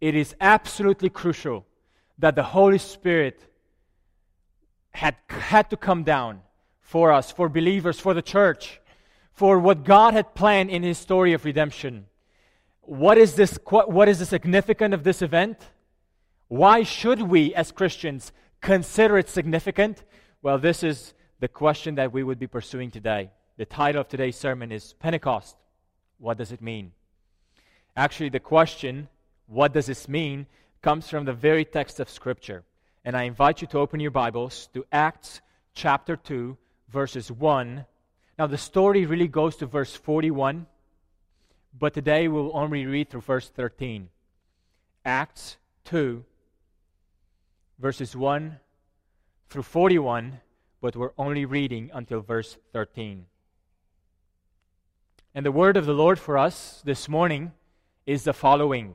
it is absolutely crucial that the Holy Spirit had, had to come down for us, for believers, for the church, for what God had planned in His story of redemption. What is, this, what is the significance of this event? Why should we, as Christians, consider it significant? Well, this is the question that we would be pursuing today. The title of today's sermon is Pentecost. What does it mean? Actually, the question, what does this mean, comes from the very text of Scripture. And I invite you to open your Bibles to Acts chapter 2, verses 1. Now, the story really goes to verse 41, but today we'll only read through verse 13. Acts 2, verses 1 through 41, but we're only reading until verse 13. And the word of the Lord for us this morning is the following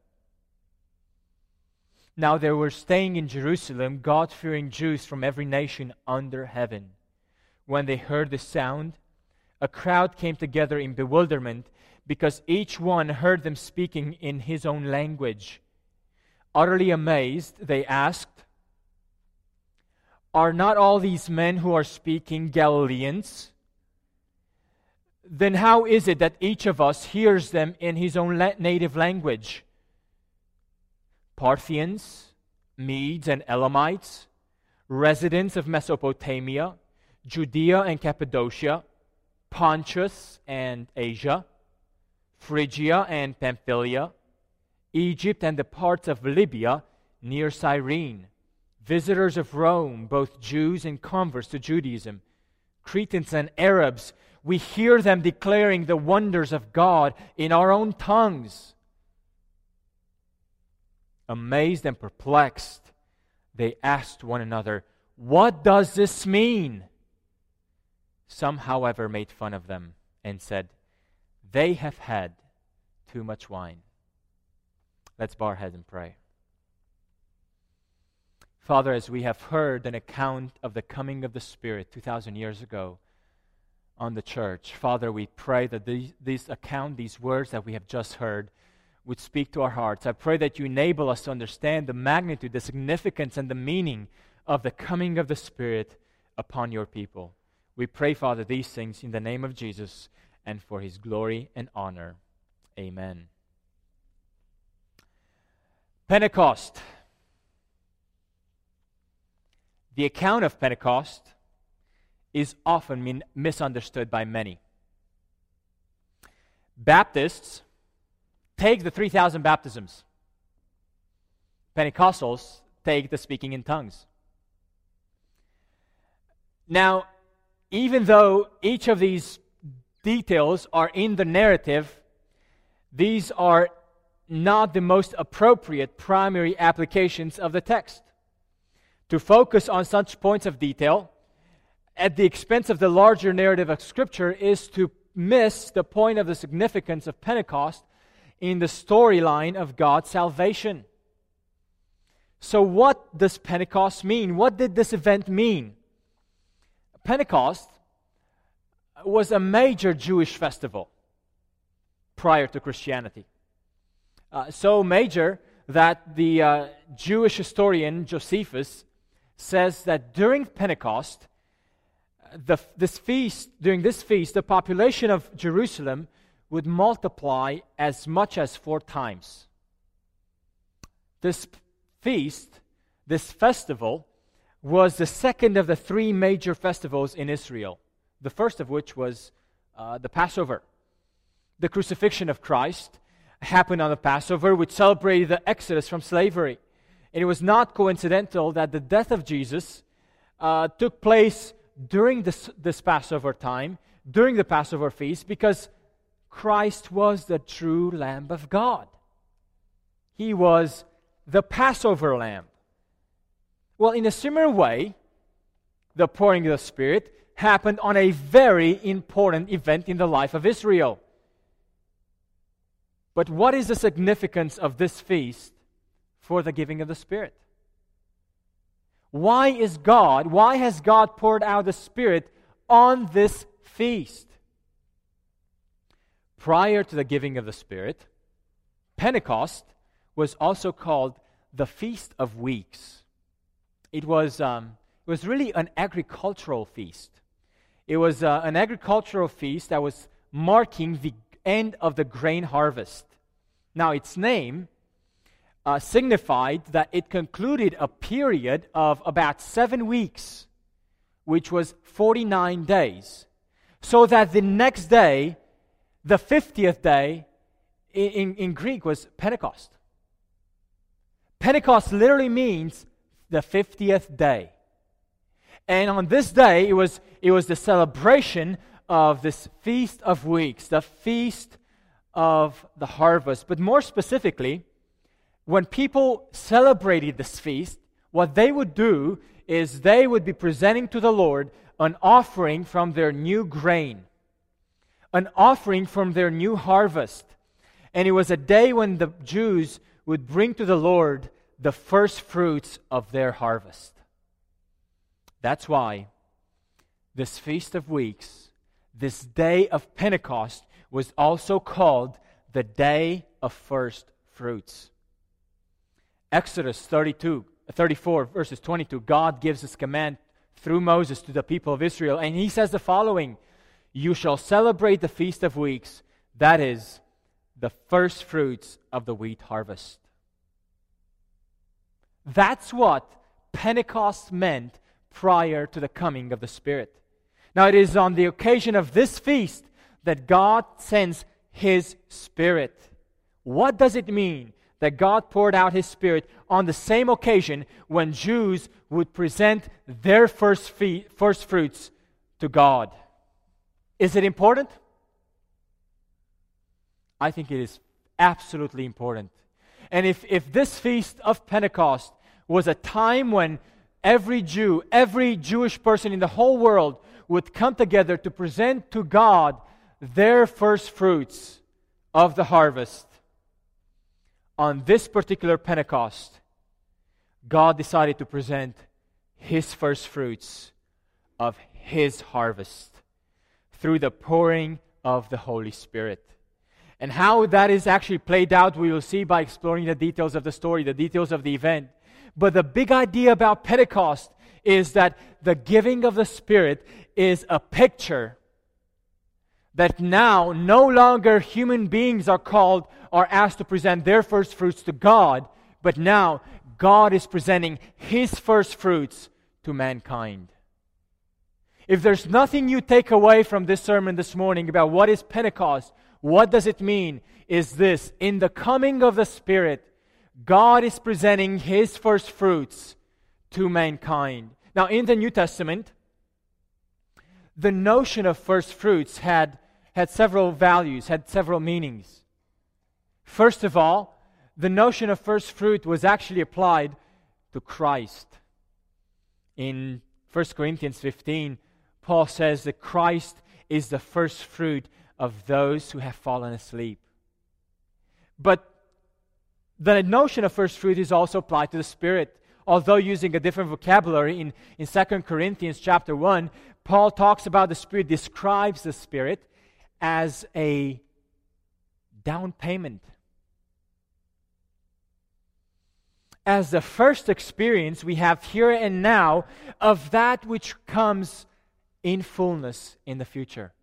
Now there were staying in Jerusalem God fearing Jews from every nation under heaven. When they heard the sound, a crowd came together in bewilderment because each one heard them speaking in his own language. Utterly amazed, they asked, Are not all these men who are speaking Galileans? Then how is it that each of us hears them in his own native language? Parthians, Medes, and Elamites, residents of Mesopotamia, Judea and Cappadocia, Pontus and Asia, Phrygia and Pamphylia, Egypt and the parts of Libya near Cyrene, visitors of Rome, both Jews and converts to Judaism, Cretans and Arabs, we hear them declaring the wonders of God in our own tongues. Amazed and perplexed, they asked one another, What does this mean? Some, however, made fun of them and said, They have had too much wine. Let's bow our heads and pray. Father, as we have heard an account of the coming of the Spirit 2,000 years ago on the church, Father, we pray that these, this account, these words that we have just heard, would speak to our hearts. I pray that you enable us to understand the magnitude, the significance, and the meaning of the coming of the Spirit upon your people. We pray, Father, these things in the name of Jesus and for his glory and honor. Amen. Pentecost. The account of Pentecost is often misunderstood by many. Baptists take the 3,000 baptisms. Pentecostals take the speaking in tongues. Now, even though each of these details are in the narrative, these are not the most appropriate primary applications of the text. To focus on such points of detail at the expense of the larger narrative of Scripture is to miss the point of the significance of Pentecost in the storyline of God's salvation. So, what does Pentecost mean? What did this event mean? Pentecost was a major Jewish festival prior to Christianity. Uh, so major that the uh, Jewish historian Josephus says that during Pentecost, the, this feast, during this feast, the population of Jerusalem would multiply as much as four times. This feast, this festival, was the second of the three major festivals in Israel, the first of which was uh, the Passover. The crucifixion of Christ happened on the Passover, which celebrated the exodus from slavery. And it was not coincidental that the death of Jesus uh, took place during this, this Passover time, during the Passover feast, because Christ was the true Lamb of God. He was the Passover lamb. Well, in a similar way, the pouring of the Spirit happened on a very important event in the life of Israel. But what is the significance of this feast for the giving of the Spirit? Why is God, why has God poured out the Spirit on this feast? Prior to the giving of the Spirit, Pentecost was also called the Feast of Weeks. It was, um, it was really an agricultural feast. It was uh, an agricultural feast that was marking the end of the grain harvest. Now, its name uh, signified that it concluded a period of about seven weeks, which was 49 days. So that the next day, the 50th day, in, in, Greek was Pentecost. Pentecost literally means the 50th day. And on this day, it was, it was the celebration of this Feast of Weeks, the Feast of the Harvest. But more specifically, when people celebrated this feast, what they would do is they would be presenting to the Lord an offering from their new grain, an offering from their new harvest. And it was a day when the Jews would bring to the Lord the first fruits of their harvest. That's why this Feast of Weeks, this day of Pentecost, was also called the Day of First Fruits. Exodus 32, 34, verses 22, God gives this command through Moses to the people of Israel, and he says the following You shall celebrate the Feast of Weeks, that is, the first fruits of the wheat harvest. That's what Pentecost meant prior to the coming of the Spirit. Now, it is on the occasion of this feast that God sends His Spirit. What does it mean that God poured out His Spirit on the same occasion when Jews would present their first, fee- first fruits to God? Is it important? I think it is absolutely important. And if, if this feast of Pentecost was a time when every Jew, every Jewish person in the whole world would come together to present to God their first fruits of the harvest. On this particular Pentecost, God decided to present His first fruits of His harvest through the pouring of the Holy Spirit. And how that is actually played out, we will see by exploring the details of the story, the details of the event. But the big idea about Pentecost is that the giving of the Spirit is a picture that now no longer human beings are called or asked to present their first fruits to God, but now God is presenting His first fruits to mankind. If there's nothing you take away from this sermon this morning about what is Pentecost, what does it mean? Is this in the coming of the Spirit, God is presenting his first fruits to mankind. Now, in the New Testament, the notion of first fruits had, had several values, had several meanings. First of all, the notion of first fruit was actually applied to Christ. In 1 Corinthians 15, Paul says that Christ is the first fruit of those who have fallen asleep. But the notion of first fruit is also applied to the Spirit. Although using a different vocabulary in, in 2 Corinthians chapter 1, Paul talks about the Spirit, describes the Spirit as a down payment. As the first experience we have here and now of that which comes in fullness in the future.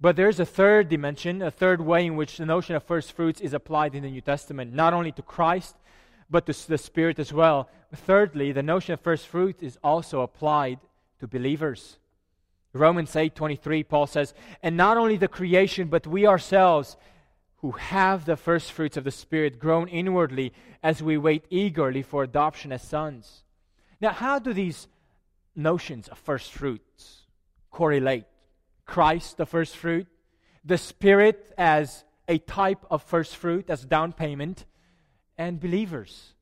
But there's a third dimension, a third way in which the notion of first fruits is applied in the New Testament, not only to Christ, but to the Spirit as well. Thirdly, the notion of first fruit is also applied to believers. Romans 8:23 Paul says, "And not only the creation, but we ourselves who have the first fruits of the Spirit groan inwardly as we wait eagerly for adoption as sons." Now, how do these notions of first fruits correlate? Christ, the first fruit, the Spirit as a type of first fruit, as down payment, and believers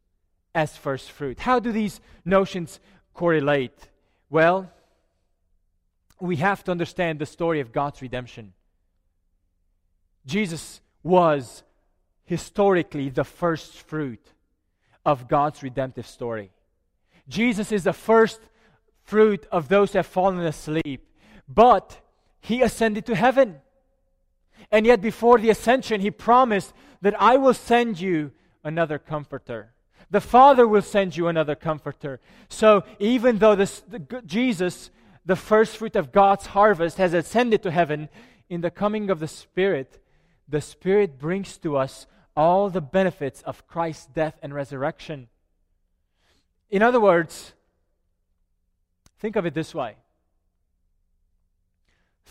as first fruit. How do these notions correlate? Well, we have to understand the story of God's redemption. Jesus was historically the first fruit of God's redemptive story. Jesus is the first fruit of those who have fallen asleep, but he ascended to heaven. And yet, before the ascension, he promised that I will send you another comforter. The Father will send you another comforter. So, even though this, the, Jesus, the first fruit of God's harvest, has ascended to heaven, in the coming of the Spirit, the Spirit brings to us all the benefits of Christ's death and resurrection. In other words, think of it this way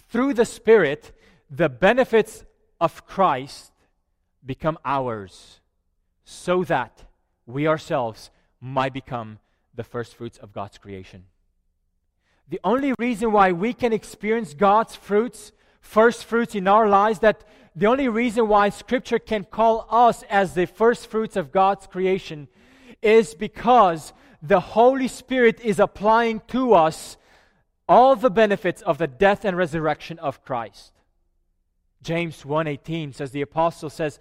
through the Spirit, the benefits of Christ become ours so that we ourselves might become the first fruits of God's creation. The only reason why we can experience God's fruits, first fruits in our lives, that the only reason why Scripture can call us as the first fruits of God's creation is because the Holy Spirit is applying to us all the benefits of the death and resurrection of Christ. James 1:18 says the apostle says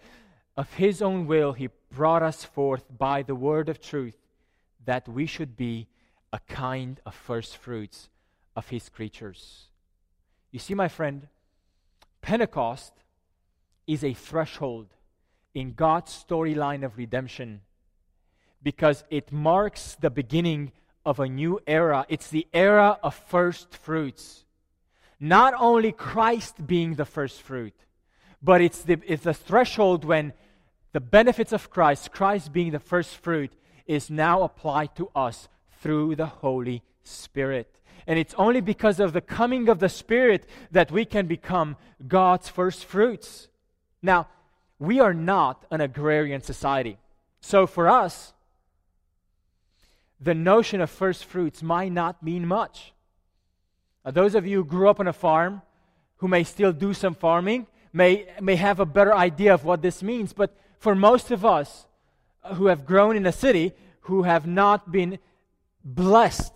of his own will he brought us forth by the word of truth that we should be a kind of first fruits of his creatures. You see my friend, Pentecost is a threshold in God's storyline of redemption because it marks the beginning of a new era. It's the era of first fruits. Not only Christ being the first fruit, but it's the, it's the threshold when the benefits of Christ, Christ being the first fruit, is now applied to us through the Holy Spirit. And it's only because of the coming of the Spirit that we can become God's first fruits. Now, we are not an agrarian society. So for us, the notion of first fruits might not mean much. Now, those of you who grew up on a farm, who may still do some farming, may, may have a better idea of what this means. But for most of us uh, who have grown in a city, who have not been blessed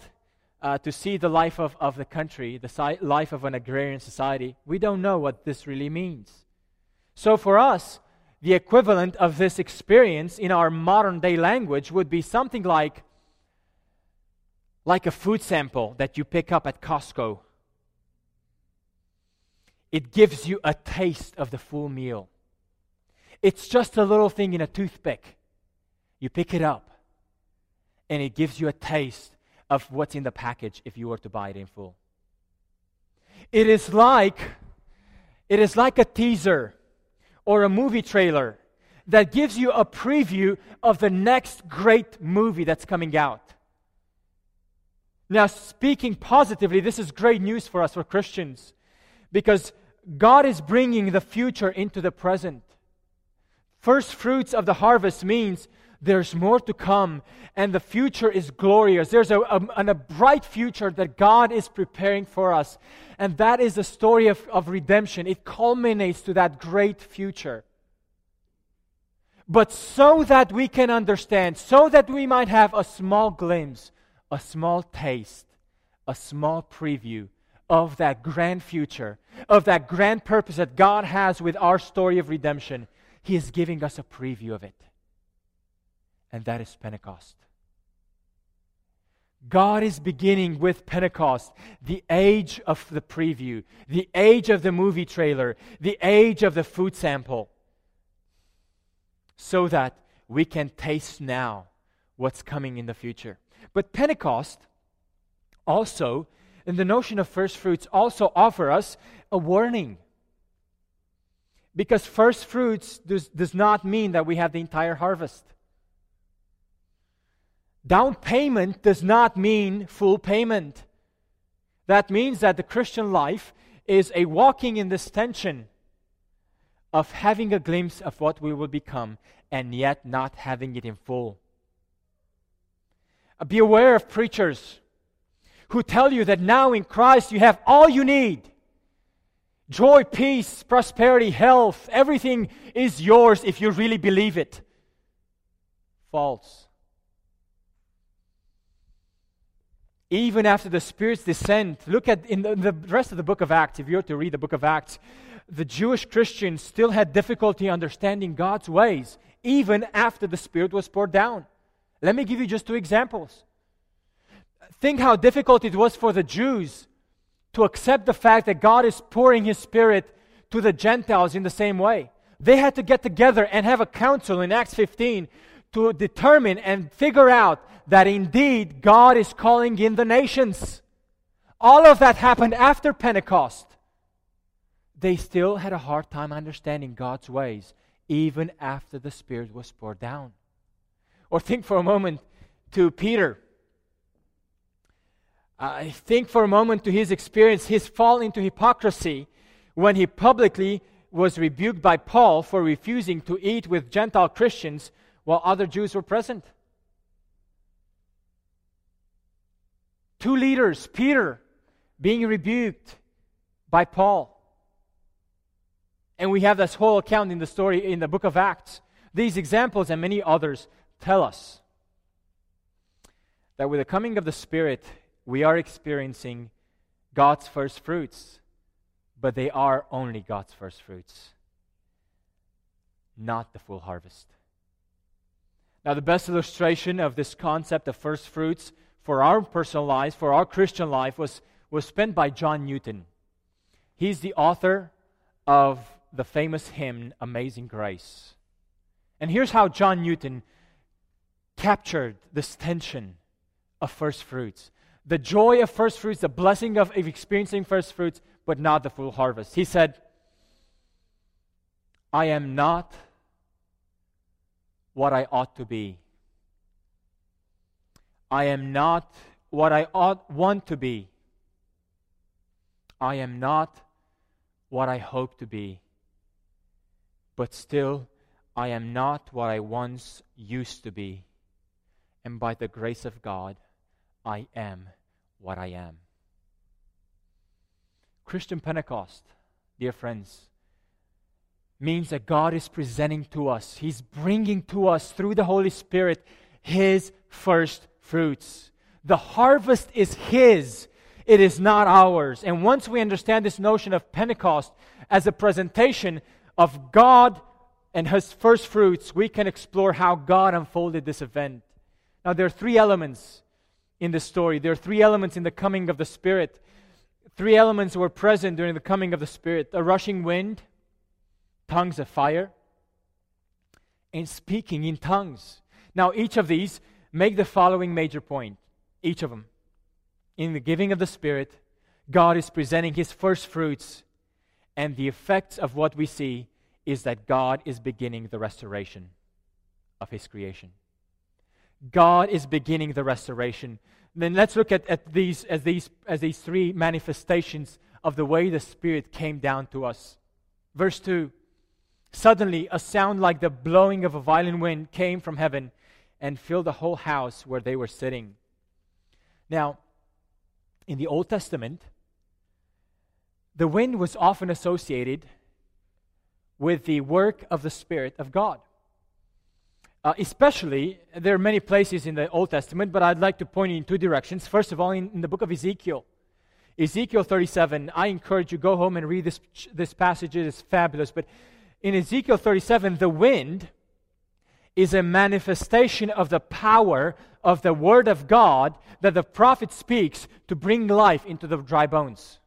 uh, to see the life of, of the country, the si- life of an agrarian society, we don't know what this really means. So for us, the equivalent of this experience in our modern day language would be something like like a food sample that you pick up at Costco. It gives you a taste of the full meal. It's just a little thing in a toothpick. You pick it up, and it gives you a taste of what's in the package if you were to buy it in full. It is like it is like a teaser or a movie trailer that gives you a preview of the next great movie that's coming out. Now, speaking positively, this is great news for us, for Christians, because God is bringing the future into the present. First fruits of the harvest means there's more to come, and the future is glorious. There's a, a, a bright future that God is preparing for us, and that is the story of, of redemption. It culminates to that great future. But so that we can understand, so that we might have a small glimpse a small taste, a small preview of that grand future, of that grand purpose that God has with our story of redemption. He is giving us a preview of it. And that is Pentecost. God is beginning with Pentecost, the age of the preview, the age of the movie trailer, the age of the food sample, so that we can taste now what's coming in the future. But Pentecost also, and the notion of first fruits also offer us a warning. Because first fruits does, does not mean that we have the entire harvest. Down payment does not mean full payment. That means that the Christian life is a walking in this tension of having a glimpse of what we will become and yet not having it in full. Uh, be aware of preachers who tell you that now in Christ you have all you need joy, peace, prosperity, health, everything is yours if you really believe it. false. Even after the Spirit's descent, look at in the, in the rest of the book of Acts, if you were to read the book of Acts, the Jewish Christians still had difficulty understanding God's ways, even after the Spirit was poured down. Let me give you just two examples. Think how difficult it was for the Jews to accept the fact that God is pouring His Spirit to the Gentiles in the same way. They had to get together and have a council in Acts 15 to determine and figure out that indeed God is calling in the nations. All of that happened after Pentecost. They still had a hard time understanding God's ways, even after the Spirit was poured down. Or think for a moment to Peter. Uh, think for a moment to his experience, his fall into hypocrisy when he publicly was rebuked by Paul for refusing to eat with Gentile Christians while other Jews were present. Two leaders, Peter being rebuked by Paul. And we have this whole account in the story in the book of Acts. These examples and many others tell us that with the coming of the Spirit, we are experiencing God's first fruits, but they are only God's first fruits, not the full harvest. Now, the best illustration of this concept of first fruits for our personal lives, for our Christian life, was, was spent by John Newton. He's the author of the famous hymn, Amazing Grace. And here's how John Newton captured this tension of first fruits the joy of first fruits, the blessing of, experiencing first fruits, but not the full harvest. He said, I am not what I ought to be. I am not what I ought want to be. I am not what I hope to be. But still, I am not what I once used to be. And by the grace of God, I am what I am. Christian Pentecost, dear friends, means that God is presenting to us, He's bringing to us through the Holy Spirit His first fruits. The harvest is His, it is not ours. And once we understand this notion of Pentecost as a presentation of God and His first fruits, we can explore how God unfolded this event. Now, there are three elements in the story. There are three elements in the coming of the Spirit. Three elements were present during the coming of the Spirit a rushing wind, tongues of fire, and speaking in tongues. Now, each of these make the following major point. Each of them. In the giving of the Spirit, God is presenting His first fruits, and the effects of what we see is that God is beginning the restoration of His creation. God is beginning the restoration. Then let's look at, at these as these as these three manifestations of the way the Spirit came down to us. Verse 2 Suddenly, a sound like the blowing of a violent wind came from heaven and filled the whole house where they were sitting. Now, in the Old Testament, the wind was often associated with the work of the Spirit of God. Uh, especially, there are many places in the Old Testament, but I'd like to point you in two directions. First of all, in, in the book of Ezekiel. Ezekiel 37, I encourage you go home and read this, this passage. It is fabulous. But in Ezekiel 37, the wind is a manifestation of the power of the Word of God that the prophet speaks to bring life into the dry bones.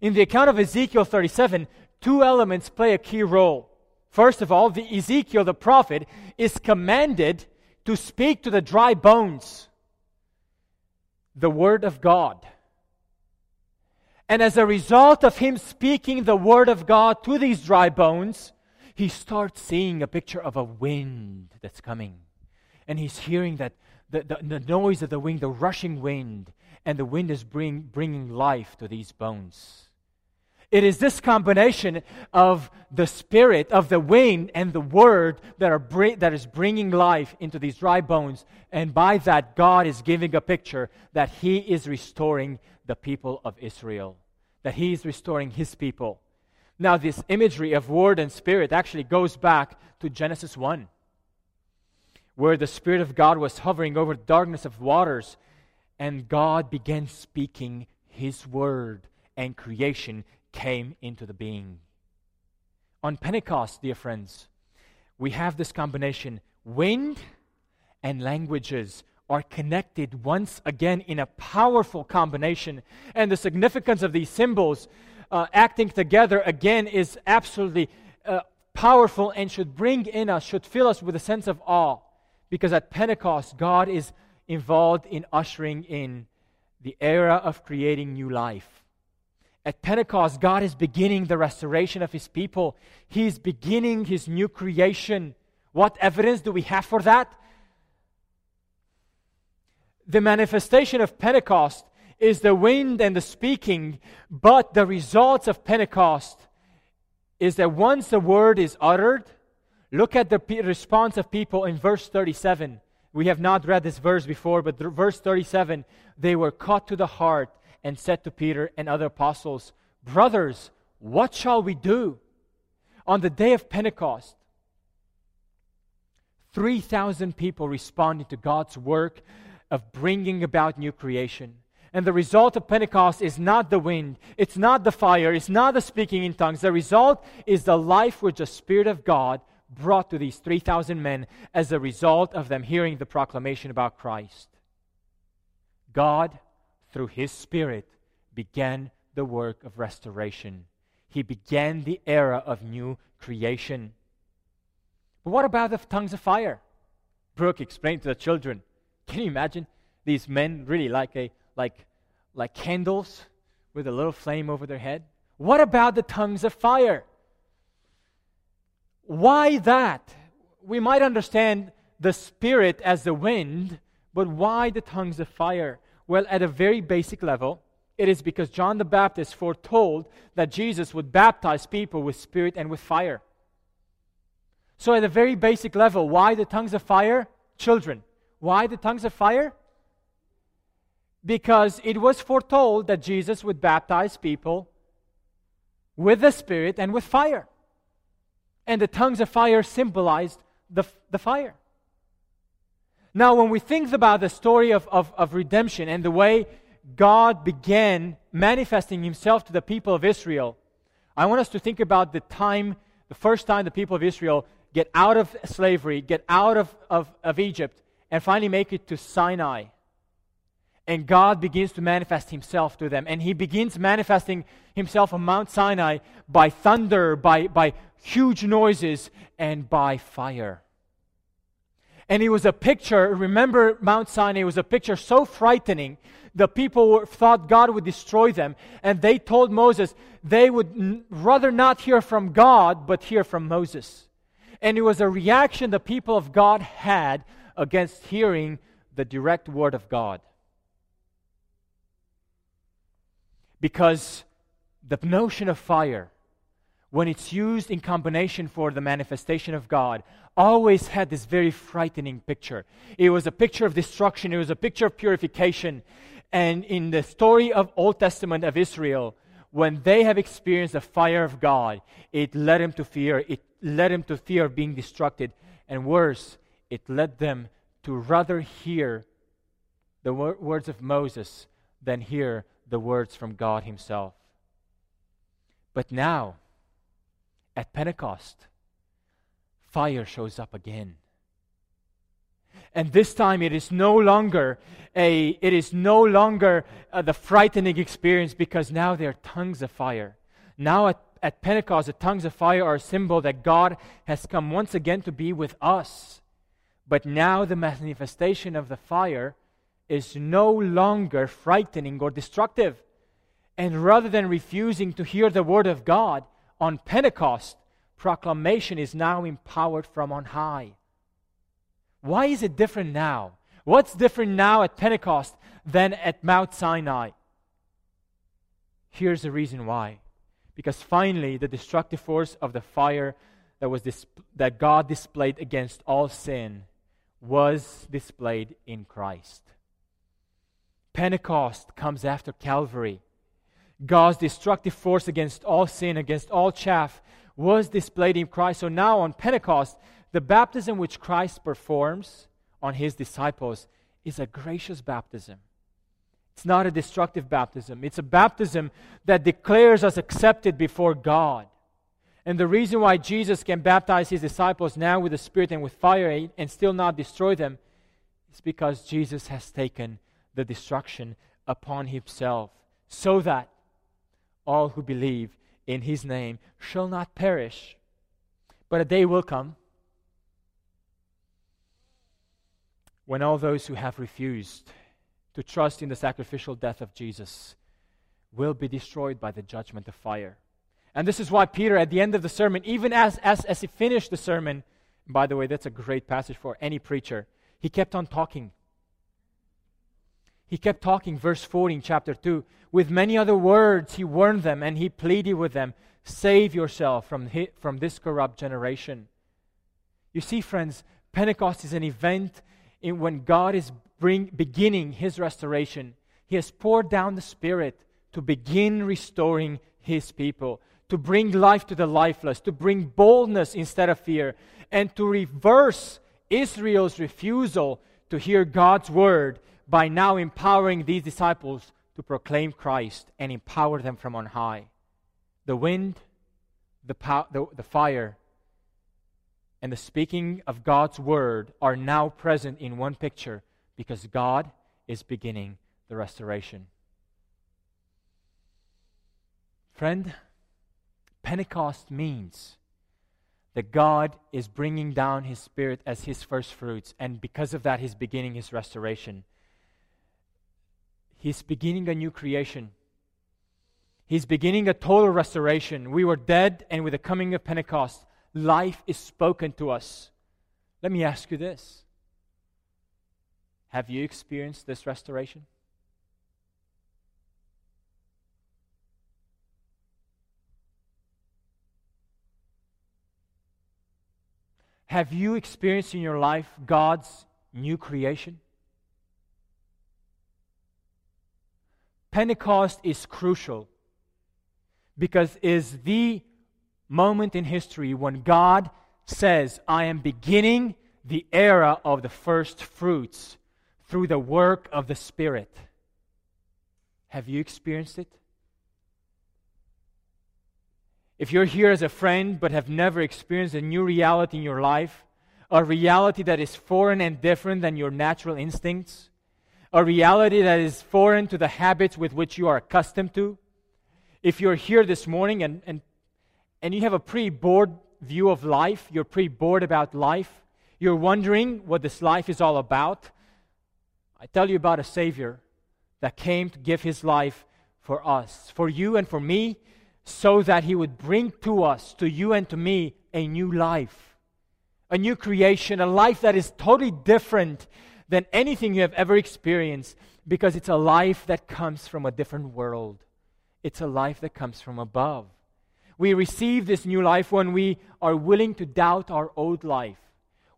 In the account of Ezekiel 37, two elements play a key role. First of all, the Ezekiel the prophet is commanded to speak to the dry bones the Word of God. And as a result of him speaking the word of God to these dry bones, he starts seeing a picture of a wind that's coming. And he's hearing that the, the, the noise of the wind, the rushing wind, and the wind is bring, bringing life to these bones. It is this combination of the spirit, of the wind, and the word that, are that is bringing life into these dry bones. And by that, God is giving a picture that He is restoring the people of Israel, that He is restoring His people. Now, this imagery of word and spirit actually goes back to Genesis 1. where the Spirit of God was hovering over the darkness of waters, and God began speaking His word, and creation came into the being. On Pentecost, dear friends, we have this combination wind and languages are connected once again in a powerful combination. And the significance of these symbols uh, acting together again is absolutely uh, powerful and should bring in us, should fill us with a sense of awe. Because at Pentecost, God is involved in ushering in the era of creating new life. At Pentecost, God is beginning the restoration of His people. He is beginning His new creation. What evidence do we have for that? The manifestation of Pentecost is the wind and the speaking, but the results of Pentecost is that once the word is uttered, look at the response of people in verse 37. We have not read this verse before, but verse 37 they were caught to the heart and said to Peter and other apostles, Brothers, what shall we do? On the day of Pentecost, 3,000 people responded to God's work of bringing about new creation. And the result of Pentecost is not the wind, it's not the fire, it's not the speaking in tongues. The result is the life which the Spirit of God brought to these 3,000 men as a result of them hearing the proclamation about Christ. God, through His Spirit, began the work of restoration. He began the era of new creation. But what about the tongues of fire? Brooke explained to the children. Can you imagine these men really like a like like candles with a little flame over their head? What about the tongues of fire? Why that? We might understand the spirit as the wind, but why the tongues of fire? Well, at a very basic level, it is because John the Baptist foretold that Jesus would baptize people with spirit and with fire. So, at a very basic level, why the tongues of fire? Children. Why the tongues of fire? Because it was foretold that Jesus would baptize people with the Spirit and with fire. And the tongues of fire symbolized the, the fire. Now, when we think about the story of, of, of redemption and the way God began manifesting himself to the people of Israel, I want us to think about the time, the first time the people of Israel get out of slavery, get out of, of, of Egypt, and finally make it to Sinai. And God begins to manifest himself to them. And he begins manifesting himself on Mount Sinai by thunder, by, by huge noises, and by fire. And it was a picture, remember Mount Sinai, it was a picture so frightening. The people thought God would destroy them. And they told Moses they would n- rather not hear from God, but hear from Moses. And it was a reaction the people of God had against hearing the direct word of God. Because the notion of fire, when it's used in combination for the manifestation of God, always had this very frightening picture. It was a picture of destruction, it was a picture of purification. And in the story of Old Testament of Israel, when they have experienced the fire of God, it led them to fear. It led them to fear of being destructed. And worse, it led them to rather hear the wor- words of Moses than hear the words from God Himself. But now, at Pentecost, fire shows up again. And this time it is no longer a it is no longer uh, the frightening experience because now there are tongues of fire. Now at, at Pentecost, the tongues of fire are a symbol that God has come once again to be with us. But now the manifestation of the fire is no longer frightening or destructive. And rather than refusing to hear the word of God on Pentecost, proclamation is now empowered from on high. Why is it different now? What's different now at Pentecost than at Mount Sinai? Here's the reason why. Because finally, the destructive force of the fire that, was that God displayed against all sin was displayed in Christ. Pentecost comes after Calvary. God's destructive force against all sin, against all chaff, was displayed in Christ. So now on Pentecost, the baptism which Christ performs on his disciples is a gracious baptism. It's not a destructive baptism. It's a baptism that declares us accepted before God. And the reason why Jesus can baptize his disciples now with the Spirit and with fire and still not destroy them is because Jesus has taken the destruction upon himself so that all who believe in his name shall not perish. But a day will come when all those who have refused to trust in the sacrificial death of Jesus will be destroyed by the judgment of fire. And this is why Peter, at the end of the sermon, even as, as, as he finished the sermon, by the way, that's a great passage for any preacher, he kept on talking. He kept talking, verse 40 in chapter 2. With many other words, he warned them and he pleaded with them save yourself from, from this corrupt generation. You see, friends, Pentecost is an event in when God is bring, beginning his restoration. He has poured down the Spirit to begin restoring his people, to bring life to the lifeless, to bring boldness instead of fear, and to reverse Israel's refusal to hear God's word by now empowering these disciples to proclaim Christ and empower them from on high. The wind, the, pow- the, the fire, and the speaking of God's word are now present in one picture because God is beginning the restoration. Friend, Pentecost means that God is bringing down His Spirit as His first fruits, and because of that, He's beginning His restoration. He's beginning a new creation. He's beginning a total restoration. We were dead, and with the coming of Pentecost, life is spoken to us. Let me ask you this Have you experienced this restoration? Have you experienced in your life God's new creation? Pentecost is crucial because it is the moment in history when God says, I am beginning the era of the first fruits through the work of the Spirit. Have you experienced it? If you're here as a friend but have never experienced a new reality in your life, a reality that is foreign and different than your natural instincts, a reality that is foreign to the habits with which you are accustomed to. If you're here this morning and, and, and you have a pretty bored view of life, you're pretty bored about life, you're wondering what this life is all about, I tell you about a Savior that came to give his life for us, for you and for me, so that he would bring to us, to you and to me, a new life, a new creation, a life that is totally different than anything you have ever experienced because it's a life that comes from a different world. It's a life that comes from above. We receive this new life when we are willing to doubt our old life,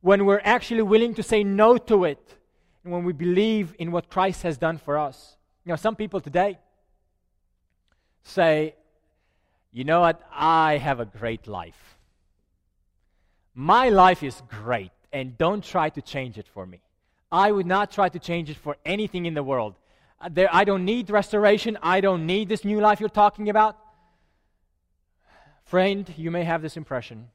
when we're actually willing to say no to it, and when we believe in what Christ has done for us. You know, some people today say, you know what, I have a great life. My life is great, and don't try to change it for me. I would not try to change it for anything in the world. Uh, there, I don't need restoration. I don't need this new life you're talking about. Friend, you may have this impression.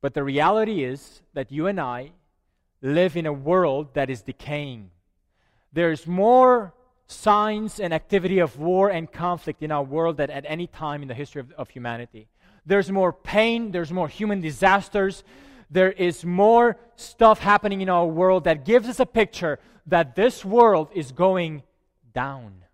But the reality is that you and I live in a world that is decaying. There's more signs and activity of war and conflict in our world than at any time in the history of, of humanity. There's more pain, there's more human disasters, there is more stuff happening in our world that gives us a picture that this world is going down.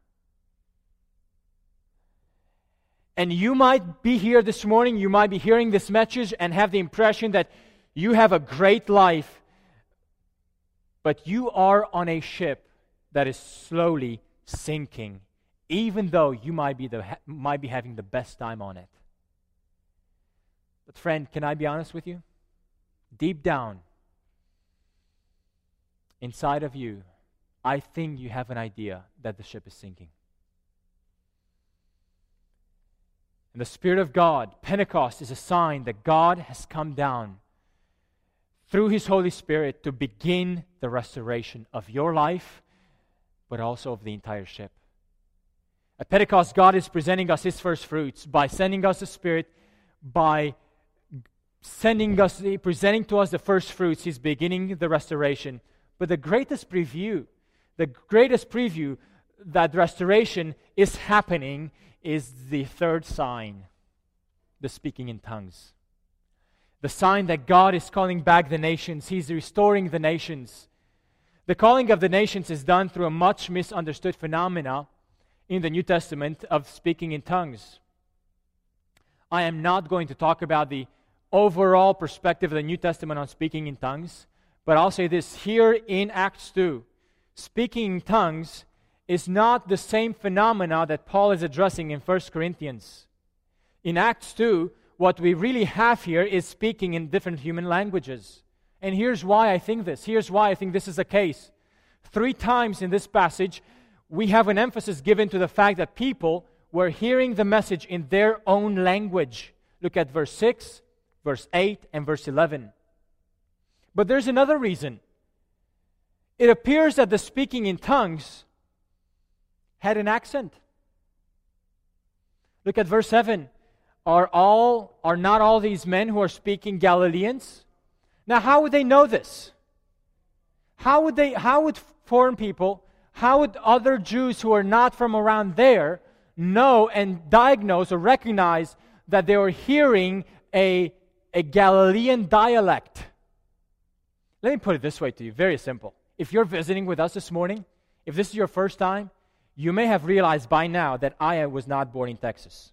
And you might be here this morning, you might be hearing this message and have the impression that you have a great life, but you are on a ship that is slowly sinking, even though you might be, the, might be having the best time on it. But, friend, can I be honest with you? Deep down inside of you, I think you have an idea that the ship is sinking. And the Spirit of God, Pentecost, is a sign that God has come down through His Holy Spirit to begin the restoration of your life, but also of the entire ship. At Pentecost, God is presenting us His first fruits by sending us the Spirit, by sending us, presenting to us the first fruits. He's beginning the restoration. But the greatest preview, the greatest preview that restoration is happening is the third sign the speaking in tongues. The sign that God is calling back the nations, He's restoring the nations. The calling of the nations is done through a much misunderstood phenomena in the New Testament of speaking in tongues. I am not going to talk about the overall perspective of the New Testament on speaking in tongues, but I'll say this here in Acts 2. Speaking in tongues is not the same phenomena that Paul is addressing in 1 Corinthians. In Acts 2, what we really have here is speaking in different human languages. And here's why I think this. Here's why I think this is the case. Three times in this passage, we have an emphasis given to the fact that people were hearing the message in their own language. Look at verse 6, verse 8, and verse 11. But there's another reason. It appears that the speaking in tongues had an accent. Look at verse 7. Are all are not all these men who are speaking Galileans? Now how would they know this? How would they how would foreign people, how would other Jews who are not from around there know and diagnose or recognize that they were hearing a, a Galilean dialect? Let me put it this way to you very simple. If you're visiting with us this morning, if this is your first time, you may have realized by now that I was not born in Texas.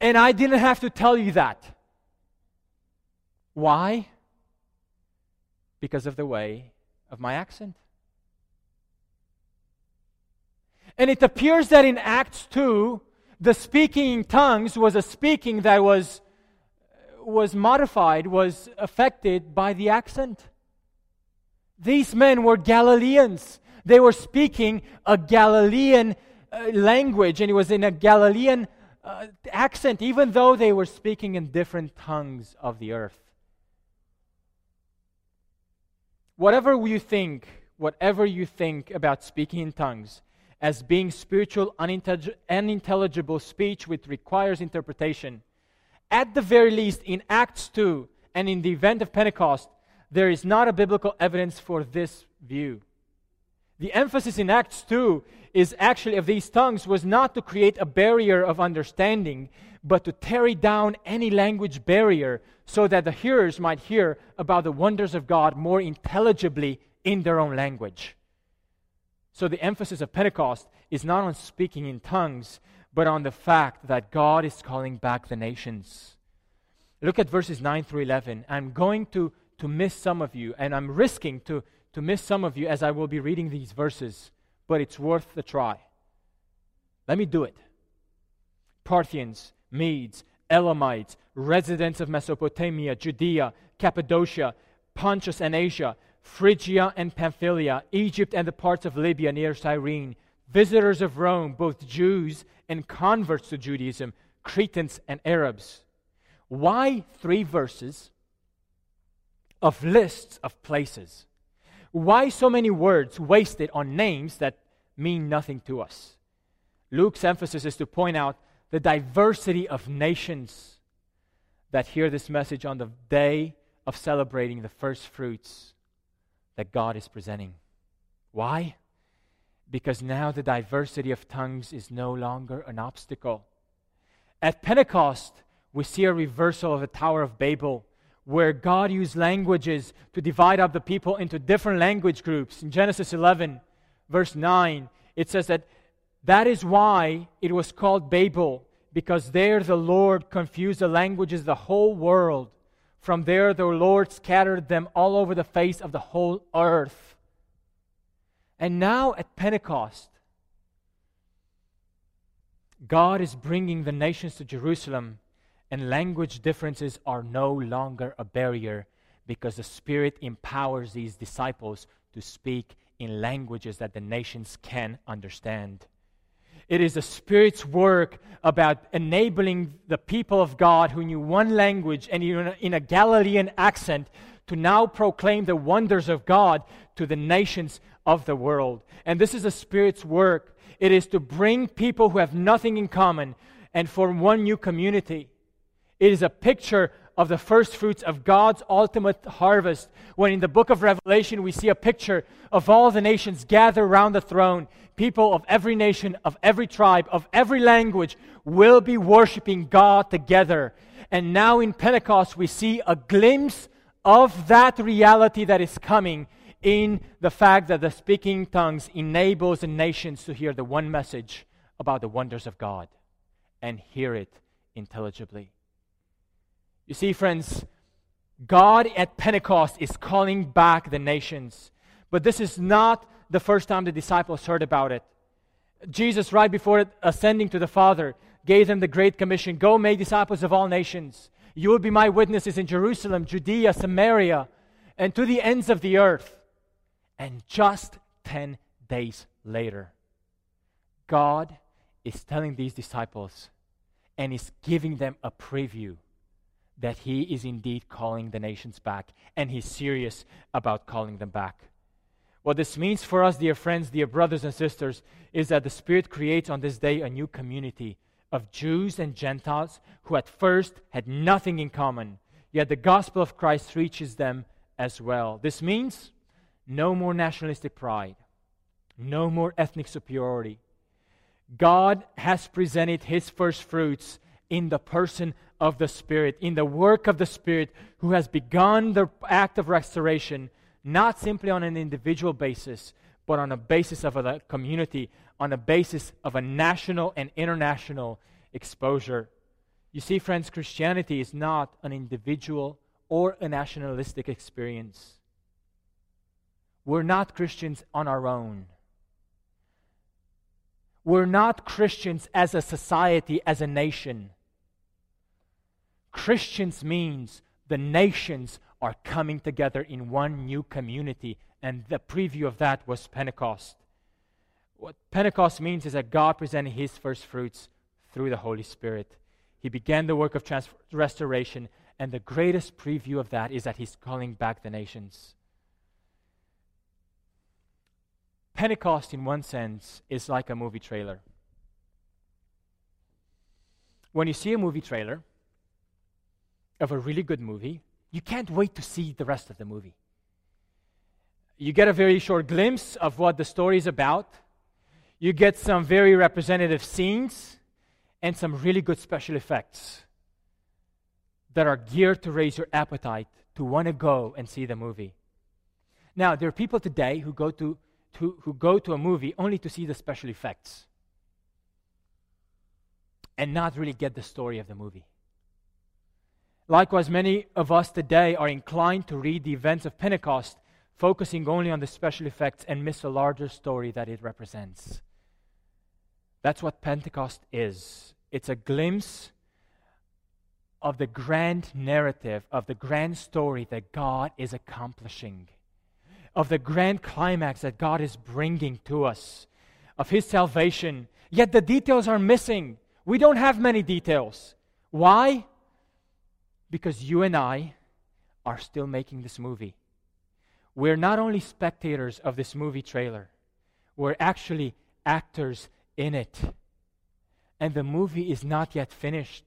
And I didn't have to tell you that. Why? Because of the way of my accent. And it appears that in Acts 2, the speaking in tongues was a speaking that was, was modified, was affected by the accent. These men were Galileans. They were speaking a Galilean uh, language, and it was in a Galilean uh, accent, even though they were speaking in different tongues of the earth. Whatever you think, whatever you think about speaking in tongues as being spiritual, unintelligible speech which requires interpretation, at the very least in Acts 2 and in the event of Pentecost, there is not a biblical evidence for this view. The emphasis in Acts 2 is actually of these tongues was not to create a barrier of understanding, but to tear down any language barrier so that the hearers might hear about the wonders of God more intelligibly in their own language. So the emphasis of Pentecost is not on speaking in tongues, but on the fact that God is calling back the nations. Look at verses 9 through 11. I'm going to, to miss some of you, and I'm risking to to miss some of you as I will be reading these verses, but it's worth the try. Let me do it. Parthians, Medes, Elamites, residents of Mesopotamia, Judea, Cappadocia, Pontus and Asia, Phrygia and Pamphylia, Egypt and the parts of Libya near Cyrene, visitors of Rome, both Jews and converts to Judaism, Cretans and Arabs. Why three verses of lists of places? Why so many words wasted on names that mean nothing to us? Luke's emphasis is to point out the diversity of nations that hear this message on the day of celebrating the first fruits that God is presenting. Why? Because now the diversity of tongues is no longer an obstacle. At Pentecost, we see a reversal of the Tower of Babel where God used languages to divide up the people into different language groups. In Genesis 11, verse 9, it says that that is why it was called Babel, because there the Lord confused the languages of the whole world. From there, the Lord scattered them all over the face of the whole earth. And now at Pentecost, God is bringing the nations to Jerusalem and language differences are no longer a barrier because the Spirit empowers these disciples to speak in languages that the nations can understand. It is the Spirit's work about enabling the people of God who knew one language and in a Galilean accent to now proclaim the wonders of God to the nations of the world. And this is the Spirit's work. It is to bring people who have nothing in common and form one new community. It is a picture of the first fruits of God's ultimate harvest. When in the book of Revelation we see a picture of all the nations gathered around the throne, people of every nation, of every tribe, of every language will be worshiping God together. And now in Pentecost we see a glimpse of that reality that is coming in the fact that the speaking tongues enables the nations to hear the one message about the wonders of God and hear it intelligibly. You see, friends, God at Pentecost is calling back the nations. But this is not the first time the disciples heard about it. Jesus, right before ascending to the Father, gave them the Great Commission Go make disciples of all nations. You will be my witnesses in Jerusalem, Judea, Samaria, and to the ends of the earth. And just 10 days later, God is telling these disciples and is giving them a preview that he is indeed calling the nations back, and he's serious about calling them back. What this means for us, dear friends, dear brothers and sisters, is that the Spirit creates on this day a new community of Jews and Gentiles who at first had nothing in common, yet the gospel of Christ reaches them as well. This means no more nationalistic pride, no more ethnic superiority. God has presented his first fruits in the person of the Spirit, in the work of the Spirit, who has begun the act of restoration, not simply on an individual basis, but on a basis of a community, on a basis of a national and international exposure. You see, friends, Christianity is not an individual or a nationalistic experience. We're not Christians on our own. We're not Christians as a society, as a nation. Christians means the nations are coming together in one new community, and the preview of that was Pentecost. What Pentecost means is that God presented his first fruits through the Holy Spirit. He began the work of trans- restoration, and the greatest preview of that is that he's calling back the nations. Pentecost, in one sense, is like a movie trailer. When you see a movie trailer, of a really good movie, you can't wait to see the rest of the movie. You get a very short glimpse of what the story is about. You get some very representative scenes and some really good special effects that are geared to raise your appetite to want to go and see the movie. Now, there are people today who go to, to, who go to a movie only to see the special effects and not really get the story of the movie. Likewise, many of us today are inclined to read the events of Pentecost, focusing only on the special effects and miss a larger story that it represents. That's what Pentecost is it's a glimpse of the grand narrative, of the grand story that God is accomplishing, of the grand climax that God is bringing to us, of His salvation. Yet the details are missing. We don't have many details. Why? Because you and I are still making this movie. We're not only spectators of this movie trailer, we're actually actors in it. And the movie is not yet finished.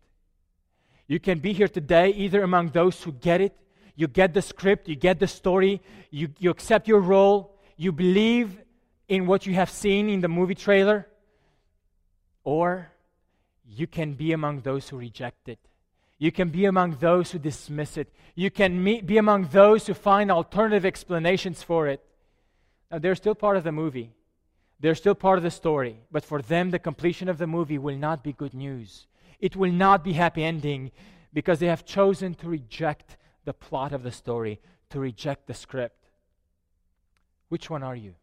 You can be here today either among those who get it, you get the script, you get the story, you, you accept your role, you believe in what you have seen in the movie trailer, or you can be among those who reject it you can be among those who dismiss it. You can meet, be among those who find alternative explanations for it. Now, they're still part of the movie, they're still part of the story. But for them, the completion of the movie will not be good news. It will not be happy ending because they have chosen to reject the plot of the story, to reject the script. Which one are you?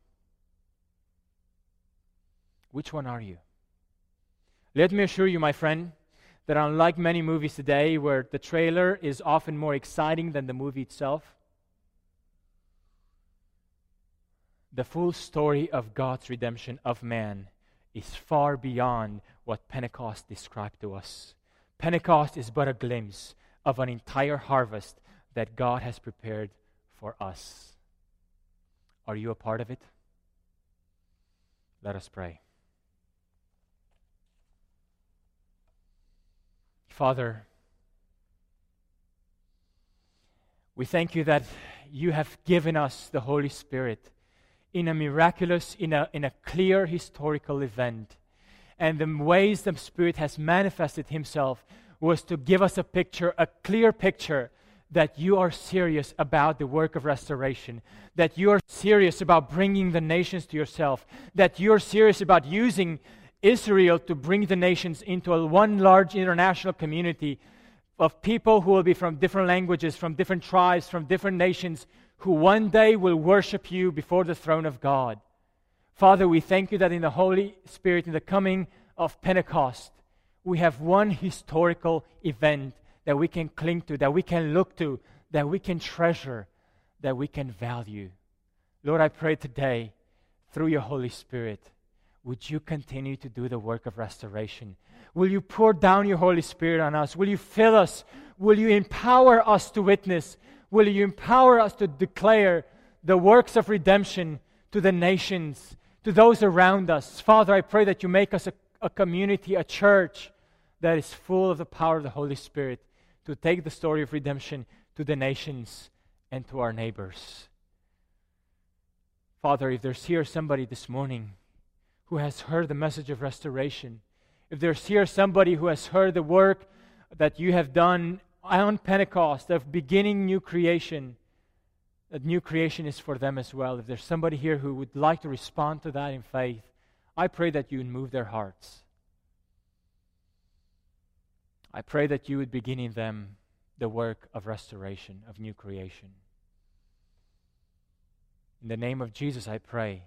Which one are you? Let me assure you, my friend, that unlike many movies today where the trailer is often more exciting than the movie itself, the full story of God's redemption of man is far beyond what Pentecost described to us. Pentecost is but a glimpse of an entire harvest that God has prepared for us. Are you a part of it? Let us pray. Father, we thank you that you have given us the Holy Spirit in a miraculous, in a, in a clear historical event. And the ways the Spirit has manifested Himself was to give us a picture, a clear picture, that you are serious about the work of restoration, that you are serious about bringing the nations to yourself, that you're serious about using Israel to bring the nations into a one large international community of people who will be from different languages, from different tribes, from different nations, who one day will worship you before the throne of God. Father, we thank you that in the Holy Spirit, in the coming of Pentecost, we have one historical event that we can cling to, that we can look to, that we can treasure, that we can value. Lord, I pray today, through your Holy Spirit, would you continue to do the work of restoration? Will you pour down your Holy Spirit on us? Will you fill us? Will you empower us to witness? Will you empower us to declare the works of redemption to the nations, to those around us? Father, I pray that you make us a, a community, a church that is full of the power of the Holy Spirit to take the story of redemption to the nations and to our neighbors. Father, if there's here somebody this morning who has heard the message of restoration, if there's here somebody who has heard the work that you have done on Pentecost of beginning new creation, that new creation is for them as well. If there's somebody here who would like to respond to that in faith, I pray that you would move their hearts. I pray that you would begin in them the work of restoration, of new creation. In the name of Jesus, I pray.